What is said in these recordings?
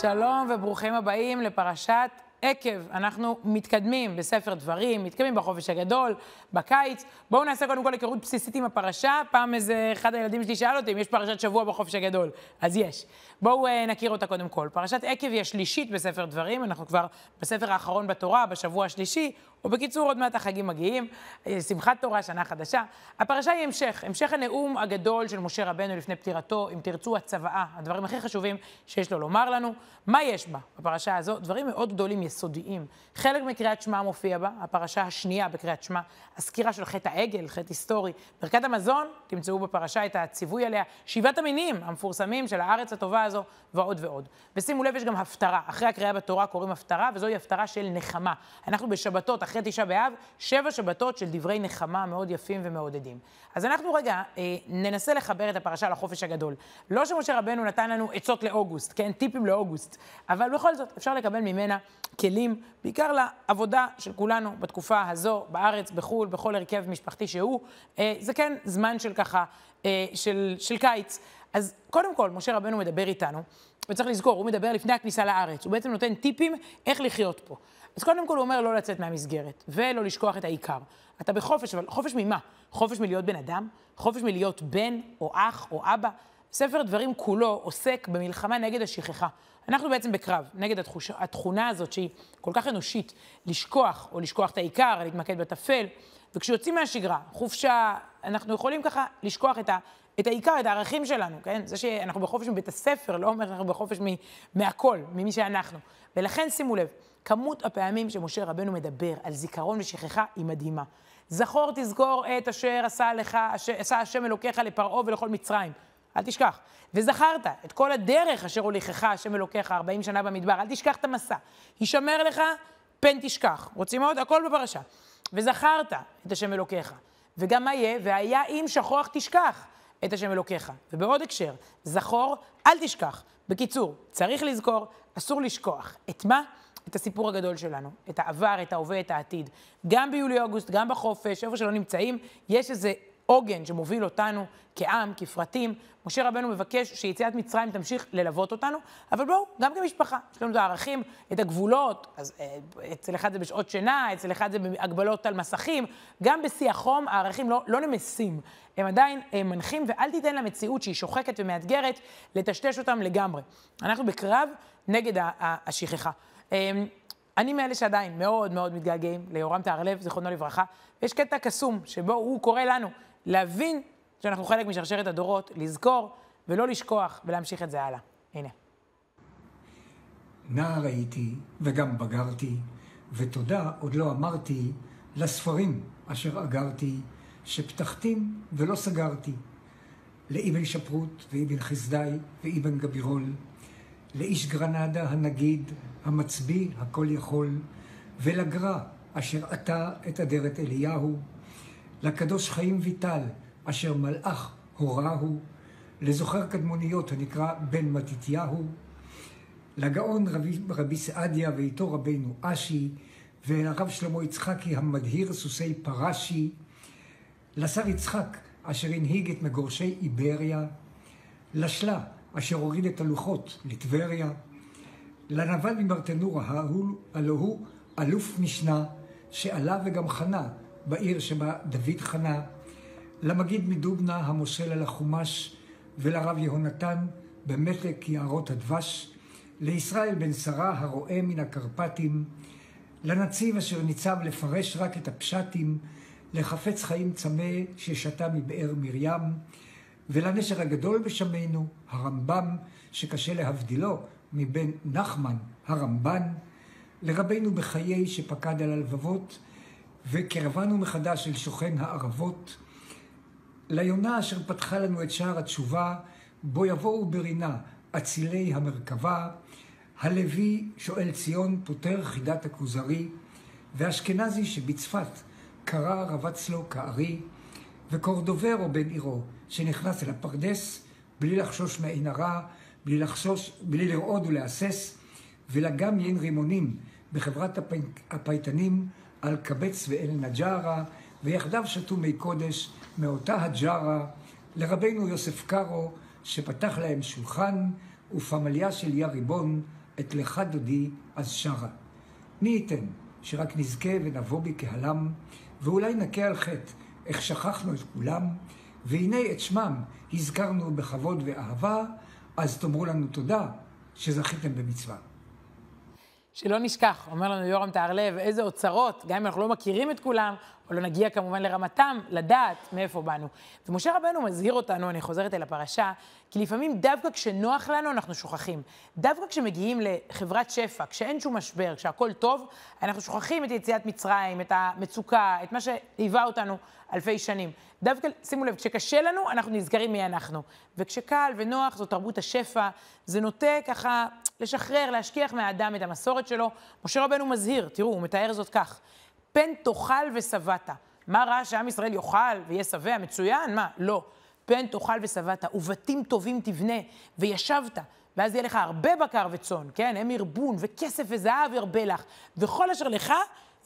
שלום וברוכים הבאים לפרשת עקב. אנחנו מתקדמים בספר דברים, מתקדמים בחופש הגדול, בקיץ. בואו נעשה קודם כל היכרות בסיסית עם הפרשה. פעם איזה אחד הילדים שלי שאל אותי אם יש פרשת שבוע בחופש הגדול. אז יש. בואו uh, נכיר אותה קודם כל. פרשת עקב היא השלישית בספר דברים, אנחנו כבר בספר האחרון בתורה, בשבוע השלישי, ובקיצור, עוד מעט החגים מגיעים. אה, שמחת תורה, שנה חדשה. הפרשה היא המשך, המשך הנאום הגדול של משה רבנו לפני פטירתו, אם תרצו, הצוואה, הדברים הכי חשובים שיש לו לומר לנו. מה יש בה בפרשה הזו? דברים מאוד גדולים, יסודיים. חלק מקריאת שמע מופיע בה, הפרשה השנייה בקריאת שמע, הסקירה של חטא העגל, חטא היסטורי. ברכת המזון, תמצאו בפרשה את הציווי עליה, שבעת המינים המפורסמים של הארץ הטובה הזו, ועוד ועוד. ושימו לב, יש גם הפטרה. אחרי הקריאה בתורה קוראים הפטרה, וזוהי הפטרה של נחמה. אנחנו בשבתות, אחרי תשעה באב, שבע שבתות של דברי נחמה מאוד יפים ומעודדים. אז אנחנו רגע אה, ננסה לחבר את הפרשה לחופש הגדול. לא שמשה רבנו נתן לנו עצות לאוגוסט, כן? טיפים לאוגוסט, אבל בכל זאת אפשר לקבל ממנה כלים, בעיקר לעבודה של כולנו בתקופה הזו, בארץ, בחו"ל, בכל הרכב משפחתי שהוא. אה, זה כן זמן של ככה, אה, של, של קיץ. אז קודם כל, משה רבנו מדבר איתנו, וצריך לזכור, הוא מדבר לפני הכניסה לארץ, הוא בעצם נותן טיפים איך לחיות פה. אז קודם כל הוא אומר לא לצאת מהמסגרת, ולא לשכוח את העיקר. אתה בחופש, אבל חופש ממה? חופש מלהיות בן אדם? חופש מלהיות בן, או אח, או אבא? ספר דברים כולו עוסק במלחמה נגד השכחה. אנחנו בעצם בקרב, נגד התחוש, התכונה הזאת שהיא כל כך אנושית, לשכוח, או לשכוח את העיקר, להתמקד בטפל. וכשיוצאים מהשגרה, חופשה, אנחנו יכולים ככה לשכוח את, ה, את העיקר, את הערכים שלנו, כן? זה שאנחנו בחופש מבית הספר לא אומר שאנחנו בחופש מהכל, ממי שאנחנו. ולכן שימו לב, כמות הפעמים שמשה רבנו מדבר על זיכרון ושכחה היא מדהימה. זכור תזכור את אשר עשה לך, עשה השם אלוקיך לפרעה ולכל מצרים. אל תשכח. וזכרת את כל הדרך אשר הוליכך השם אלוקיך 40 שנה במדבר, אל תשכח את המסע. הישמר לך, פן תשכח. רוצים עוד? הכל בפרשה. וזכרת את השם אלוקיך. וגם מה יהיה? והיה אם שכוח תשכח את השם אלוקיך. ובעוד הקשר, זכור, אל תשכח. בקיצור, צריך לזכור, אסור לשכוח. את מה? את הסיפור הגדול שלנו, את העבר, את ההווה, את העתיד. גם ביולי-אוגוסט, גם בחופש, איפה שלא נמצאים, יש איזה עוגן שמוביל אותנו כעם, כפרטים. משה רבנו מבקש שיציאת מצרים תמשיך ללוות אותנו, אבל בואו, גם כמשפחה, יש לנו את הערכים, את הגבולות, אז אה, אצל אחד זה בשעות שינה, אצל אחד זה בהגבלות על מסכים, גם בשיא החום הערכים לא, לא נמסים, הם עדיין הם אה, מנחים, ואל תיתן למציאות שהיא שוחקת ומאתגרת לטשטש אותם לגמרי. אנחנו בקרב נגד השכחה. אמ, אני מאלה שעדיין מאוד מאוד מתגעגעים ליורם טהרלב, זיכרונו לברכה, ויש קטע קסום שבו הוא קורא לנו להבין שאנחנו חלק משרשרת הדורות, לזכור ולא לשכוח ולהמשיך את זה הלאה. הנה. נער הייתי וגם בגרתי, ותודה עוד לא אמרתי לספרים אשר אגרתי, שפתחתים ולא סגרתי. לאבן שפרות ואבן חסדאי ואבן גבירול, לאיש גרנדה הנגיד, המצביא הכל יכול, ולגרע אשר עטה את אדרת אליהו, לקדוש חיים ויטל, אשר מלאך הוראהו, לזוכר קדמוניות הנקרא בן מתתיהו, לגאון רבי, רבי סעדיה ואיתו רבינו אשי, ולרב שלמה יצחקי המדהיר סוסי פרשי, לשר יצחק אשר הנהיג את מגורשי איבריה, לשלה אשר הוריד את הלוחות לטבריה, לנבל ממרטנורה ההוא, הלא הוא אלוף משנה, שעלה וגם חנה בעיר שבה דוד חנה, למגיד מדובנה המושל על החומש, ולרב יהונתן במתק יערות הדבש, לישראל בן שרה הרואה מן הקרפטים, לנציב אשר ניצב לפרש רק את הפשטים, לחפץ חיים צמא ששתה מבאר מרים, ולנשר הגדול בשמנו, הרמב"ם, שקשה להבדילו מבן נחמן הרמב"ן, לרבנו בחיי שפקד על הלבבות, וקרבנו מחדש אל שוכן הערבות, ליונה אשר פתחה לנו את שער התשובה, בו יבואו ברינה אצילי המרכבה, הלוי שואל ציון פותר חידת הכוזרי, ואשכנזי שבצפת קרא רבץ לו כארי, וקורדוברו בן עירו שנכנס אל הפרדס בלי לחשוש מעין הרע, בלי לחשוש, בלי לרעוד ולהסס, ולגם יין רימונים בחברת הפייטנים על קבץ ואל נג'ארה, ויחדיו שתו מי קודש מאותה הג'ארה, לרבנו יוסף קארו, שפתח להם שולחן, ופמליה של יא ריבון, את לך דודי אז שרה. מי ייתן שרק נזכה ונבוא בקהלם, ואולי נכה על חטא, איך שכחנו את כולם, והנה את שמם הזכרנו בכבוד ואהבה, אז תאמרו לנו תודה שזכיתם במצווה. שלא נשכח, אומר לנו יורם טהרלב, איזה אוצרות, גם אם אנחנו לא מכירים את כולם, או לא נגיע כמובן לרמתם, לדעת מאיפה באנו. ומשה רבנו מזהיר אותנו, אני חוזרת אל הפרשה, כי לפעמים דווקא כשנוח לנו אנחנו שוכחים. דווקא כשמגיעים לחברת שפע, כשאין שום משבר, כשהכול טוב, אנחנו שוכחים את יציאת מצרים, את המצוקה, את מה שהיווה אותנו אלפי שנים. דווקא, שימו לב, כשקשה לנו, אנחנו נזכרים מי אנחנו. וכשקל ונוח, זו תרבות השפע, זה נוטה ככה לשחרר, להשכיח מהאדם את המסורת שלו. משה רבנו מזהיר, תראו, הוא מתאר זאת כך. פן תאכל ושבעת. מה רע שעם ישראל יאכל ויהיה שבע? מצוין? מה? לא. פן תאכל ושבעת, ובתים טובים תבנה, וישבת. ואז יהיה לך הרבה בקר וצאן, כן? הם ירבון, וכסף וזהב ירבה לך, וכל אשר לך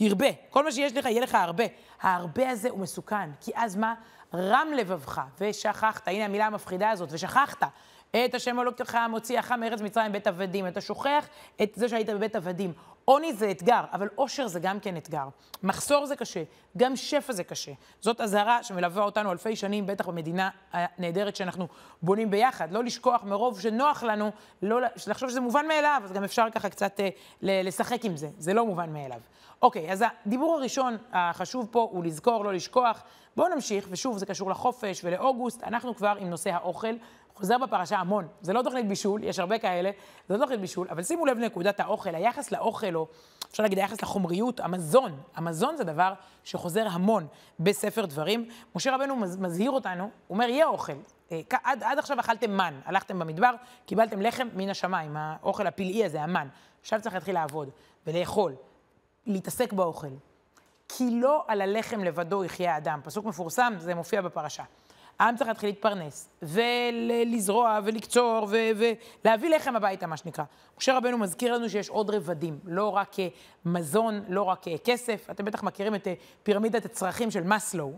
ירבה. כל מה שיש לך, יהיה לך הרבה. ההרבה הזה הוא מסוכן, כי אז מה? רם לבבך, ושכחת. הנה המילה המפחידה הזאת, ושכחת. את השם אלוקיך מוציאך מארץ מצרים בית עבדים. אתה שוכח את זה שהיית בבית עבדים. עוני זה אתגר, אבל עושר זה גם כן אתגר. מחסור זה קשה, גם שפע זה קשה. זאת אזהרה שמלווה אותנו אלפי שנים, בטח במדינה הנהדרת שאנחנו בונים ביחד. לא לשכוח מרוב שנוח לנו, לא לחשוב שזה מובן מאליו, אז גם אפשר ככה קצת אה, לשחק עם זה. זה לא מובן מאליו. אוקיי, אז הדיבור הראשון החשוב פה הוא לזכור, לא לשכוח. בואו נמשיך, ושוב, זה קשור לחופש ולאוגוסט. אנחנו כבר עם נושא האוכל. חוזר בפרשה המון. זה לא תוכנית בישול, יש הרבה כאלה, זה לא תוכנית בישול, אבל שימו לב לנקודת האוכל, היחס לאוכל, או אפשר להגיד היחס לחומריות, המזון. המזון זה דבר שחוזר המון בספר דברים. משה רבנו מזהיר אותנו, הוא אומר, יהיה אוכל. אה, עד, עד עכשיו אכלתם מן, הלכתם במדבר, קיבלתם לחם מן השמיים, האוכל הפלאי הזה, המן. עכשיו צריך להתחיל לעבוד ולאכול, להתעסק באוכל. כי לא על הלחם לבדו יחיה האדם. פסוק מפורסם, זה מופיע בפרשה. העם צריך להתחיל להתפרנס, ולזרוע, ולקצור, ולהביא לחם הביתה, מה שנקרא. משה רבנו מזכיר לנו שיש עוד רבדים, לא רק מזון, לא רק כסף. אתם בטח מכירים את פירמידת הצרכים של מאסלו,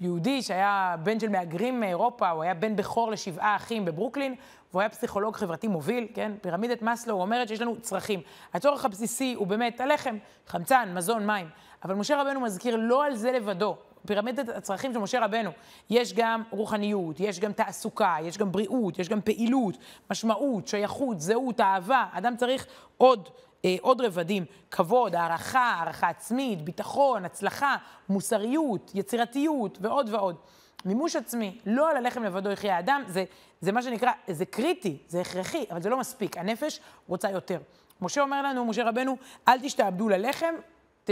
היהודי שהיה בן של מהגרים מאירופה, הוא היה בן בכור לשבעה אחים בברוקלין, והוא היה פסיכולוג חברתי מוביל, כן? פירמידת מאסלו אומרת שיש לנו צרכים. הצורך הבסיסי הוא באמת הלחם, חמצן, מזון, מים. אבל משה רבנו מזכיר לא על זה לבדו, פירמידת הצרכים של משה רבנו. יש גם רוחניות, יש גם תעסוקה, יש גם בריאות, יש גם פעילות, משמעות, שייכות, זהות, אהבה. אדם צריך עוד, אה, עוד רבדים, כבוד, הערכה, הערכה עצמית, ביטחון, הצלחה, מוסריות, יצירתיות ועוד ועוד. מימוש עצמי, לא על הלחם לבדו יחיה האדם, זה, זה מה שנקרא, זה קריטי, זה הכרחי, אבל זה לא מספיק. הנפש רוצה יותר. משה אומר לנו, משה רבנו, אל תשתעבדו ללחם, ת,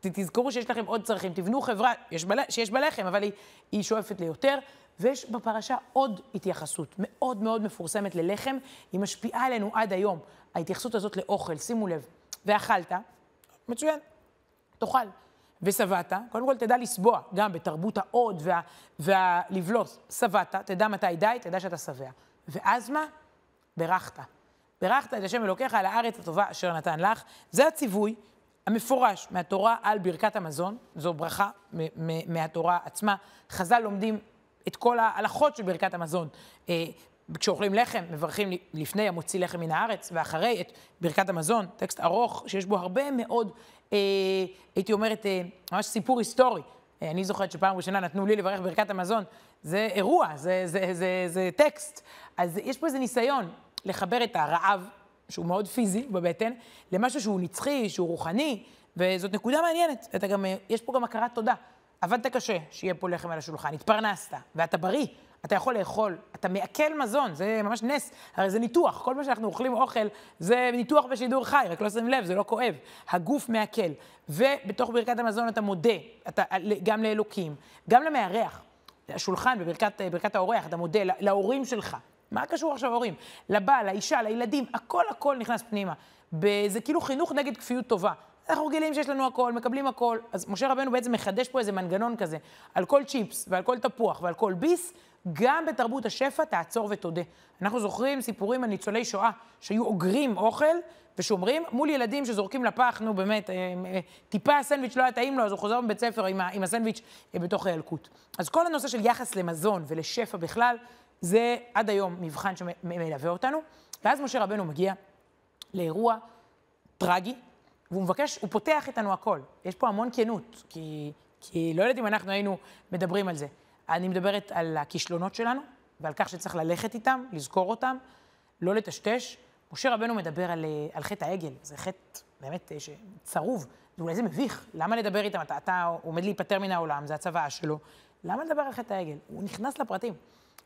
תזכרו שיש לכם עוד צרכים, תבנו חברה בל... שיש בה לחם, אבל היא, היא שואפת ליותר. ויש בפרשה עוד התייחסות מאוד מאוד מפורסמת ללחם, היא משפיעה עלינו עד היום. ההתייחסות הזאת לאוכל, שימו לב, ואכלת, מצוין, תאכל. ושבעת, קודם כל תדע לסבוע, גם בתרבות העוד וה, והלבלוס. שבעת, תדע מתי די, תדע שאתה שבע. ואז מה? ברכת. ברכת את השם אלוקיך על הארץ הטובה אשר נתן לך. זה הציווי המפורש מהתורה על ברכת המזון, זו ברכה מהתורה עצמה. חז"ל לומדים את כל ההלכות של ברכת המזון. אה, כשאוכלים לחם, מברכים לפני המוציא לחם מן הארץ, ואחרי את ברכת המזון, טקסט ארוך שיש בו הרבה מאוד, אה, הייתי אומרת, אה, ממש סיפור היסטורי. אה, אני זוכרת שפעם ראשונה נתנו לי לברך ברכת המזון, זה אירוע, זה, זה, זה, זה, זה טקסט. אז יש פה איזה ניסיון לחבר את הרעב שהוא מאוד פיזי בבטן, למשהו שהוא נצחי, שהוא רוחני, וזאת נקודה מעניינת. אתה גם, יש פה גם הכרת תודה. עבדת קשה, שיהיה פה לחם על השולחן, התפרנסת, ואתה בריא, אתה יכול לאכול, אתה מעכל מזון, זה ממש נס, הרי זה ניתוח, כל מה שאנחנו אוכלים אוכל זה ניתוח בשידור חי, רק לא שמים לב, זה לא כואב. הגוף מעכל, ובתוך ברכת המזון אתה מודה, אתה, גם לאלוקים, גם למארח. השולחן בברכת ברכת האורח, אתה מודה להורים שלך, מה קשור עכשיו ההורים? לבעל, לאישה, לילדים, הכל הכל נכנס פנימה. זה כאילו חינוך נגד כפיות טובה. אנחנו רגילים שיש לנו הכל, מקבלים הכל. אז משה רבנו בעצם מחדש פה איזה מנגנון כזה. על כל צ'יפס ועל כל תפוח ועל כל ביס, גם בתרבות השפע תעצור ותודה. אנחנו זוכרים סיפורים על ניצולי שואה שהיו אוגרים אוכל ושומרים מול ילדים שזורקים לפח, נו באמת, אה, אה, טיפה הסנדוויץ' לא היה טעים לו, אז הוא חוזר מבית ספר עם, הסנדוויץ' אה, בתוך הילקוט. אז כל הנושא של יחס למזון ולשפע בכלל, זה עד היום מבחן שמלווה אותנו. ואז משה רבנו מגיע לאירוע טרגי, והוא מבקש, הוא פותח איתנו הכל. יש פה המון כנות, כי, כי לא יודעת אם אנחנו היינו מדברים על זה. אני מדברת על הכישלונות שלנו, ועל כך שצריך ללכת איתם, לזכור אותם, לא לטשטש. משה רבנו מדבר על, על חטא העגל, זה חטא באמת צרוב, ואולי זה מביך, למה לדבר איתם? אתה, אתה עומד להיפטר מן העולם, זה הצוואה שלו, למה לדבר על חטא העגל? הוא נכנס לפרטים.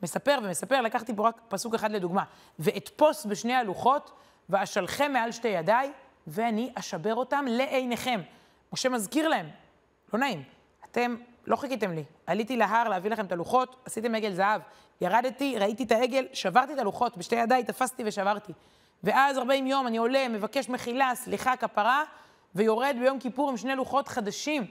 מספר ומספר, לקחתי פה רק פסוק אחד לדוגמה. ואתפוס בשני הלוחות, ואשלכם מעל שתי ידיי, ואני אשבר אותם לעיניכם. משה מזכיר להם, לא נעים, אתם לא חיכיתם לי, עליתי להר להביא לכם את הלוחות, עשיתם עגל זהב, ירדתי, ראיתי את העגל, שברתי את הלוחות, בשתי ידיי תפסתי ושברתי. ואז 40 יום אני עולה, מבקש מחילה, סליחה, כפרה, ויורד ביום כיפור עם שני לוחות חדשים.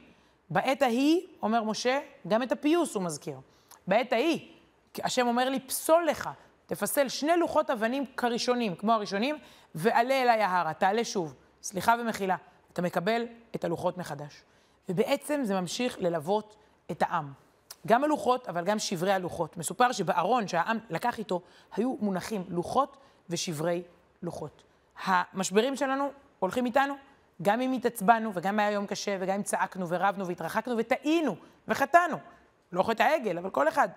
בעת ההיא, אומר משה, גם את הפיוס הוא מזכיר. בעת ההיא, השם אומר לי, פסול לך, תפסל שני לוחות אבנים כראשונים, כמו הראשונים, ועלה אליי ההרה, תעלה שוב. סליחה ומחילה. אתה מקבל את הלוחות מחדש. ובעצם זה ממשיך ללוות את העם. גם הלוחות, אבל גם שברי הלוחות. מסופר שבארון שהעם לקח איתו, היו מונחים לוחות ושברי לוחות. המשברים שלנו הולכים איתנו, גם אם התעצבנו, וגם היה יום קשה, וגם אם צעקנו ורבנו והתרחקנו וטעינו וחטאנו. לא חטא העגל, אבל כל אחד.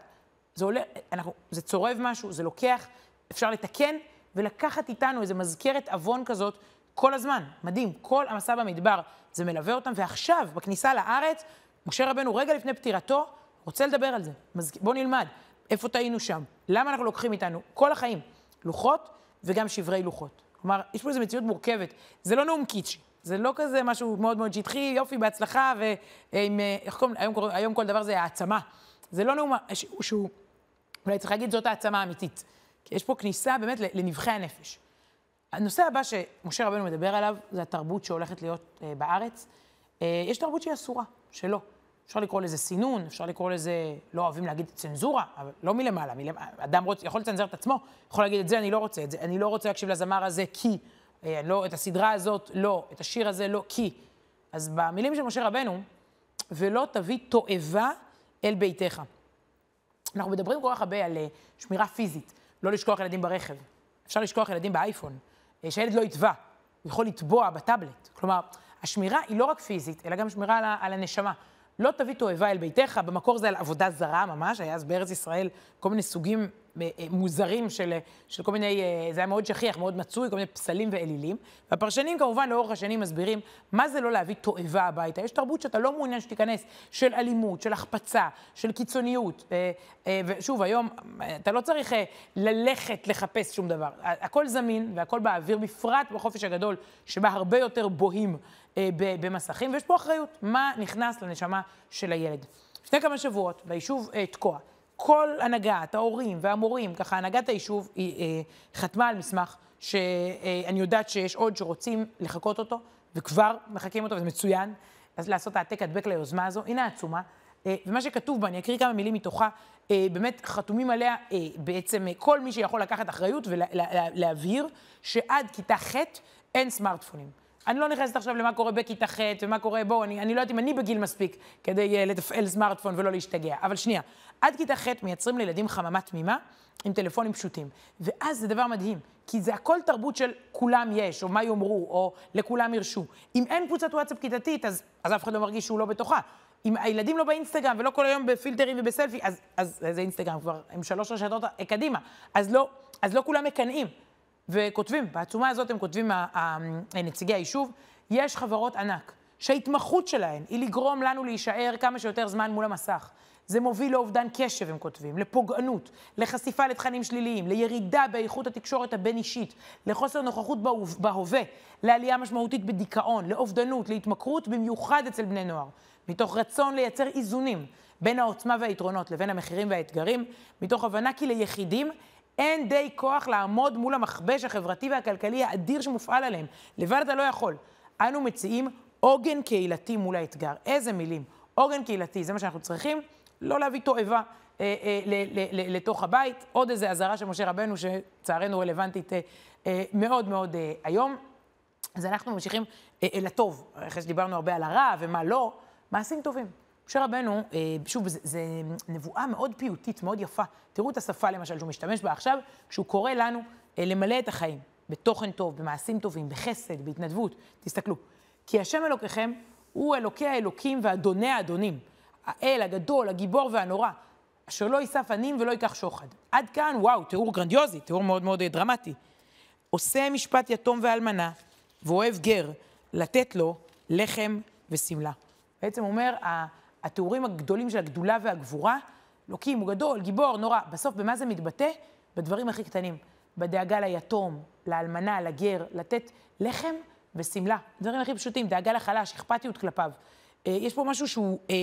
זה עולה, אנחנו, זה צורב משהו, זה לוקח, אפשר לתקן ולקחת איתנו איזה מזכרת עוון כזאת כל הזמן. מדהים, כל המסע במדבר, זה מלווה אותם, ועכשיו, בכניסה לארץ, משה רבנו, רגע לפני פטירתו, רוצה לדבר על זה. מזכ... בואו נלמד, איפה טעינו שם? למה אנחנו לוקחים איתנו כל החיים? לוחות וגם שברי לוחות. כלומר, יש פה איזו מציאות מורכבת. זה לא נאום קיצ'י. זה לא כזה משהו מאוד מאוד שטחי, יופי, בהצלחה, ועם, איך קוראים, היום, היום כל דבר זה העצמה. זה לא נאום שהוא, שהוא, אולי צריך להגיד, זאת העצמה האמיתית. כי יש פה כניסה באמת לנבחי הנפש. הנושא הבא שמשה רבנו מדבר עליו, זה התרבות שהולכת להיות אה, בארץ. אה, יש תרבות שהיא אסורה, שלא. אפשר לקרוא לזה סינון, אפשר לקרוא לזה, לא אוהבים להגיד צנזורה, אבל לא מלמעלה, מלמעלה. אדם רוצ, יכול לצנזר את עצמו, יכול להגיד את זה, אני לא רוצה את זה, אני לא רוצה להקשיב לזמר הזה כי, אה, לא, את הסדרה הזאת, לא, את השיר הזה, לא, כי. אז במילים של משה רבנו, ולא תביא תועבה אל ביתך. אנחנו מדברים כל כך הרבה על אה, שמירה פיזית, לא לשכוח ילדים ברכב. אפשר לשכוח ילדים באייפון, אה, שהילד לא יטבע, הוא יכול לטבוע בטאבלט. כלומר, השמירה היא לא רק פיזית, אלא גם שמירה על, על הנשמה. לא תביא תועבה אל ביתך, במקור זה על עבודה זרה ממש, היה אז בארץ ישראל כל מיני סוגים מוזרים של, של כל מיני, זה היה מאוד שכיח, מאוד מצוי, כל מיני פסלים ואלילים. והפרשנים כמובן לאורך השנים מסבירים מה זה לא להביא תועבה הביתה. יש תרבות שאתה לא מעוניין שתיכנס, של אלימות, של החפצה, של קיצוניות. ושוב, היום אתה לא צריך ללכת לחפש שום דבר. הכל זמין והכל באוויר, בפרט בחופש הגדול, שבה הרבה יותר בוהים. אה, במסכים, ויש פה אחריות, מה נכנס לנשמה של הילד. לפני כמה שבועות, ביישוב אה, תקוע, כל הנהגת ההורים והמורים, ככה הנהגת היישוב, היא אה, חתמה על מסמך שאני יודעת שיש עוד שרוצים לחקות אותו, וכבר מחקים אותו, וזה מצוין, אז לעשות העתק הדבק ליוזמה הזו. הנה העצומה. ומה שכתוב בה, אני אקריא כמה מילים מתוכה, באמת חתומים עליה בעצם כל מי שיכול לקחת אחריות ולהבהיר שעד כיתה ח' אין סמארטפונים. אני לא נכנסת עכשיו למה קורה בכיתה ח' ומה קורה, בואו, אני, אני לא יודעת אם אני בגיל מספיק כדי uh, לתפעל סמארטפון ולא להשתגע. אבל שנייה, עד כיתה ח' מייצרים לילדים חממה תמימה עם טלפונים פשוטים. ואז זה דבר מדהים, כי זה הכל תרבות של כולם יש, או מה יאמרו, או לכולם ירשו. אם אין קבוצת וואטסאפ כיתתית, אז, אז אף אחד לא מרגיש שהוא לא בתוכה. אם הילדים לא באינסטגרם ולא כל היום בפילטרים ובסלפי, אז, אז איזה אינסטגרם כבר, הם שלוש רשתות קדימה. אז לא, אז לא כולם מקנאים. וכותבים, בעצומה הזאת הם כותבים, נציגי היישוב, יש חברות ענק שההתמחות שלהן היא לגרום לנו להישאר כמה שיותר זמן מול המסך. זה מוביל לאובדן קשב, הם כותבים, לפוגענות, לחשיפה לתכנים שליליים, לירידה באיכות התקשורת הבין-אישית, לחוסר נוכחות בהווה, לעלייה משמעותית בדיכאון, לאובדנות, להתמכרות, במיוחד אצל בני נוער. מתוך רצון לייצר איזונים בין העוצמה והיתרונות לבין המחירים והאתגרים, מתוך הבנה כי ליחידים אין די כוח לעמוד מול המכבש החברתי והכלכלי האדיר שמופעל עליהם. לבד אתה לא יכול. אנו מציעים עוגן קהילתי מול האתגר. איזה מילים. עוגן קהילתי, זה מה שאנחנו צריכים, לא להביא תועבה אה, אה, לתוך הבית. עוד איזו אזהרה של משה רבנו, שצערנו רלוונטית אה, מאוד מאוד היום. אז אנחנו ממשיכים אה, לטוב, אחרי שדיברנו הרבה על הרע ומה לא, מעשים טובים. משה רבנו, שוב, זו נבואה מאוד פיוטית, מאוד יפה. תראו את השפה למשל שהוא משתמש בה עכשיו, כשהוא קורא לנו למלא את החיים. בתוכן טוב, במעשים טובים, בחסד, בהתנדבות. תסתכלו. כי השם אלוקיכם הוא אלוקי האלוקים ואדוני האדונים. האל הגדול, הגיבור והנורא, אשר לא יישא פנים ולא ייקח שוחד. עד כאן, וואו, תיאור גרנדיוזי, תיאור מאוד מאוד דרמטי. עושה משפט יתום ואלמנה, ואוהב גר, לתת לו לחם ושמלה. בעצם אומר, התיאורים הגדולים של הגדולה והגבורה, אלוקים הוא גדול, גיבור, נורא. בסוף, במה זה מתבטא? בדברים הכי קטנים. בדאגה ליתום, לאלמנה, לגר, לתת לחם ושמלה. דברים הכי פשוטים, דאגה לחלש, אכפתיות כלפיו. אה, יש פה משהו שהוא, אה,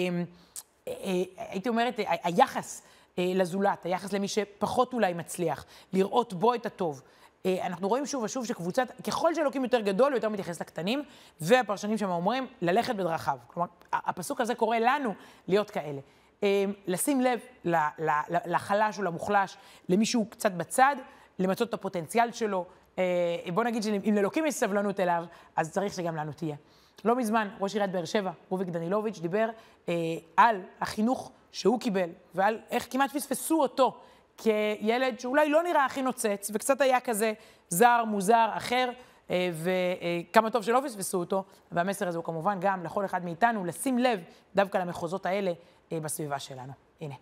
אה, הייתי אומרת, היחס לזולת, היחס למי שפחות אולי מצליח, לראות בו את הטוב. אנחנו רואים שוב ושוב שקבוצת, ככל שאלוקים יותר גדול, הוא יותר מתייחס לקטנים, והפרשנים שם אומרים, ללכת בדרכיו. כלומר, הפסוק הזה קורא לנו להיות כאלה. לשים לב לחלש או למוחלש, למישהו קצת בצד, למצות את הפוטנציאל שלו. בוא נגיד שאם לאלוקים יש סבלנות אליו, אז צריך שגם לנו תהיה. לא מזמן, ראש עיריית באר שבע, רוביק דנילוביץ', דיבר אה, על החינוך שהוא קיבל, ועל איך כמעט פספסו אותו כילד שאולי לא נראה הכי נוצץ, וקצת היה כזה זר, מוזר, אחר, אה, וכמה טוב שלא פספסו אותו. והמסר הזה הוא כמובן גם לכל אחד מאיתנו, לשים לב דווקא למחוזות האלה אה, בסביבה שלנו. הנה.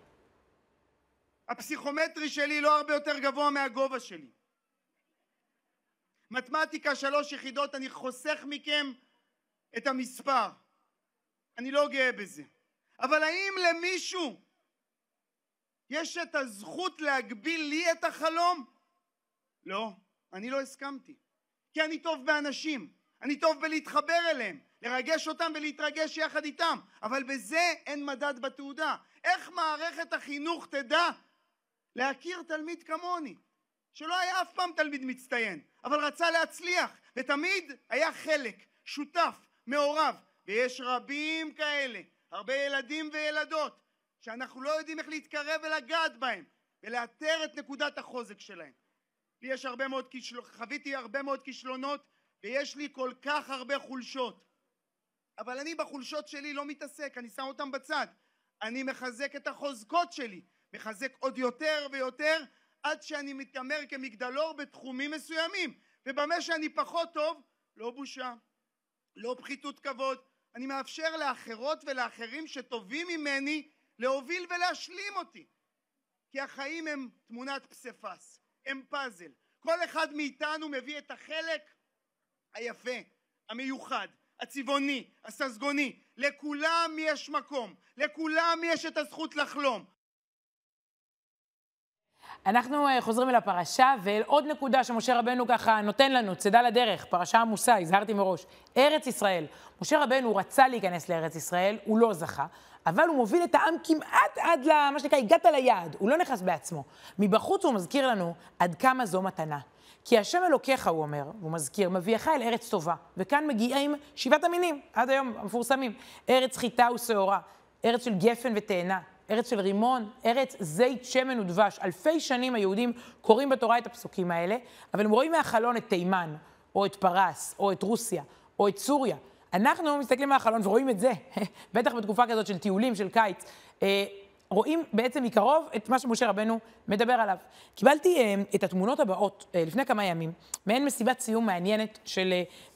הפסיכומטרי שלי לא הרבה יותר גבוה מהגובה שלי. מתמטיקה שלוש יחידות, אני חוסך מכם את המספר. אני לא גאה בזה. אבל האם למישהו יש את הזכות להגביל לי את החלום? לא, אני לא הסכמתי. כי אני טוב באנשים, אני טוב בלהתחבר אליהם, לרגש אותם ולהתרגש יחד איתם, אבל בזה אין מדד בתעודה. איך מערכת החינוך תדע להכיר תלמיד כמוני, שלא היה אף פעם תלמיד מצטיין, אבל רצה להצליח, ותמיד היה חלק, שותף, מעורב, ויש רבים כאלה, הרבה ילדים וילדות, שאנחנו לא יודעים איך להתקרב ולגעת בהם, ולאתר את נקודת החוזק שלהם. לי יש הרבה מאוד כישלונות, חוויתי הרבה מאוד כישלונות, ויש לי כל כך הרבה חולשות. אבל אני בחולשות שלי לא מתעסק, אני שם אותם בצד. אני מחזק את החוזקות שלי, מחזק עוד יותר ויותר, עד שאני מתעמר כמגדלור בתחומים מסוימים. ובמה שאני פחות טוב, לא בושה, לא פחיתות כבוד, אני מאפשר לאחרות ולאחרים שטובים ממני להוביל ולהשלים אותי. כי החיים הם תמונת פסיפס, הם פאזל. כל אחד מאיתנו מביא את החלק היפה, המיוחד, הצבעוני, הססגוני. לכולם יש מקום, לכולם יש את הזכות לחלום. אנחנו אה, חוזרים אל הפרשה, ואל עוד נקודה שמשה רבנו ככה נותן לנו, צידה לדרך, פרשה עמוסה, הזהרתי מראש. ארץ ישראל. משה רבנו רצה להיכנס לארץ ישראל, הוא לא זכה, אבל הוא מוביל את העם כמעט עד למה שנקרא, הגעת ליעד, הוא לא נכנס בעצמו. מבחוץ הוא מזכיר לנו עד כמה זו מתנה. כי השם אלוקיך, הוא אומר, הוא מזכיר, מביאך אל ארץ טובה. וכאן מגיעים שבעת המינים, עד היום המפורסמים. ארץ חיטה ושעורה, ארץ של גפן ותאנה, ארץ של רימון, ארץ זית, שמן ודבש. אלפי שנים היהודים קוראים בתורה את הפסוקים האלה, אבל הם רואים מהחלון את תימן, או את פרס, או את רוסיה, או את סוריה. אנחנו מסתכלים מהחלון ורואים את זה, בטח בתקופה כזאת של טיולים, של קיץ. רואים בעצם מקרוב את מה שמשה רבנו מדבר עליו. קיבלתי אה, את התמונות הבאות אה, לפני כמה ימים, מעין מסיבת סיום מעניינת של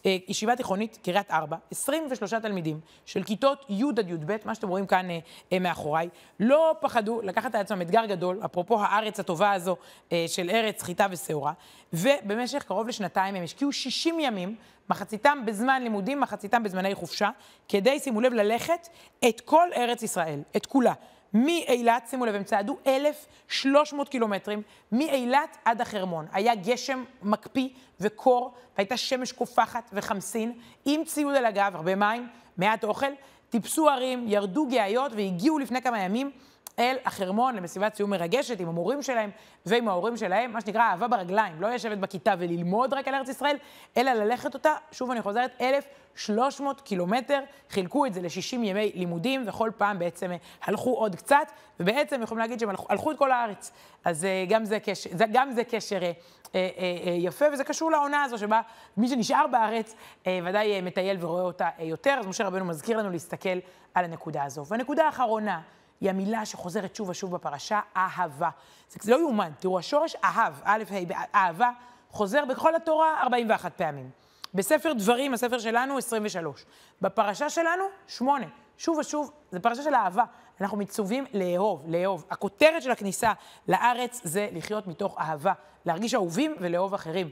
אה, ישיבה תיכונית, קריית ארבע, 23 תלמידים של כיתות י' עד י"ב, מה שאתם רואים כאן אה, אה, מאחוריי, לא פחדו לקחת על עצמם אתגר גדול, אפרופו הארץ הטובה הזו אה, של ארץ, חיטה ושעורה, ובמשך קרוב לשנתיים הם השקיעו 60 ימים מחציתם בזמן לימודים, מחציתם בזמני חופשה, כדי, שימו לב, ללכת את כל ארץ ישראל, את כולה. מאילת, שימו לב, הם צעדו 1,300 קילומטרים, מאילת עד החרמון. היה גשם מקפיא וקור, והייתה שמש קופחת וחמסין, עם ציוד על הגב, הרבה מים, מעט אוכל, טיפסו הרים, ירדו גאיות והגיעו לפני כמה ימים אל החרמון למסיבת סיום מרגשת עם המורים שלהם ועם ההורים שלהם, מה שנקרא אהבה ברגליים, לא לשבת בכיתה וללמוד רק על ארץ ישראל, אלא ללכת אותה, שוב אני חוזרת, 1,300 קילומטר, חילקו את זה ל-60 ימי לימודים, וכל פעם בעצם הלכו עוד קצת, ובעצם יכולים להגיד שהם הלכו, הלכו את כל הארץ. אז אה, גם זה קשר, גם זה קשר אה, אה, אה, יפה, וזה קשור לעונה הזו, שבה מי שנשאר בארץ אה, ודאי אה, מטייל ורואה אותה אה, יותר, אז משה רבנו מזכיר לנו להסתכל על הנקודה הזו. והנקודה האחרונה, היא המילה שחוזרת שוב ושוב בפרשה, אהבה. זה, לא יאומן. תראו, השורש אהב, א', ה', אהבה, חוזר בכל התורה 41 פעמים. בספר דברים, הספר שלנו, 23. בפרשה שלנו, 8. שוב ושוב, זו פרשה של אהבה. אנחנו מצווים לאהוב, לאהוב. הכותרת של הכניסה לארץ זה לחיות מתוך אהבה, להרגיש אהובים ולאהוב אחרים.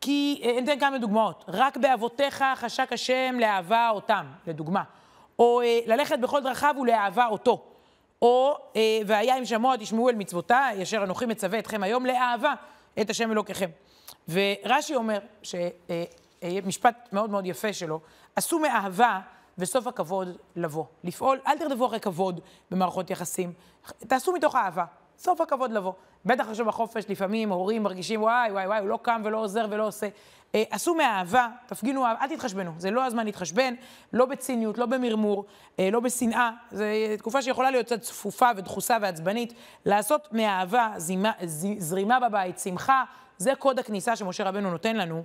כי, אה, אני אתן כמה דוגמאות. רק באבותיך חשק השם לאהבה אותם, לדוגמה. או אה, ללכת בכל דרכיו ולאהבה אותו. או אה, והיה אם שמוע תשמעו אל מצוותיי, אשר אנוכי מצווה אתכם היום לאהבה את השם אלוקיכם. ורש"י אומר, משפט מאוד מאוד יפה שלו, עשו מאהבה וסוף הכבוד לבוא. לפעול, אל תרדפו אחרי כבוד במערכות יחסים, תעשו מתוך אהבה, סוף הכבוד לבוא. בטח עכשיו בחופש, לפעמים הורים מרגישים, וואי, וואי, וואי, הוא לא קם ולא עוזר ולא עושה. אה, עשו מאהבה, תפגינו אהבה, אל תתחשבנו, זה לא הזמן להתחשבן, לא בציניות, לא במרמור, אה, לא בשנאה, זו תקופה שיכולה להיות קצת צפופה ודחוסה ועצבנית. לעשות מאהבה, זימה, זרימה בבית, שמחה, זה קוד הכניסה שמשה רבנו נותן לנו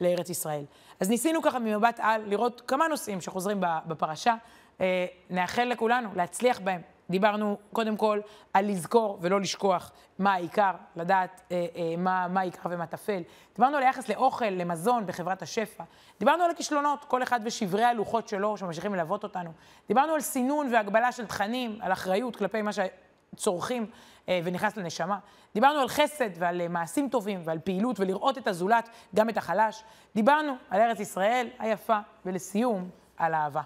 לארץ ישראל. אז ניסינו ככה ממבט על לראות כמה נושאים שחוזרים בפרשה. אה, נאחל לכולנו להצליח בהם. דיברנו קודם כל על לזכור ולא לשכוח מה העיקר, לדעת אה, אה, מה, מה העיקר ומה טפל. דיברנו על היחס לאוכל, למזון בחברת השפע. דיברנו על הכישלונות, כל אחד ושברי הלוחות שלו שממשיכים ללוות אותנו. דיברנו על סינון והגבלה של תכנים, על אחריות כלפי מה שצורכים אה, ונכנס לנשמה. דיברנו על חסד ועל אה, מעשים טובים ועל פעילות ולראות את הזולת, גם את החלש. דיברנו על ארץ ישראל היפה, ולסיום, על אהבה.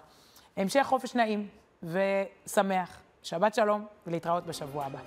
המשך חופש נעים ושמח. שבת שלום ולהתראות בשבוע הבא.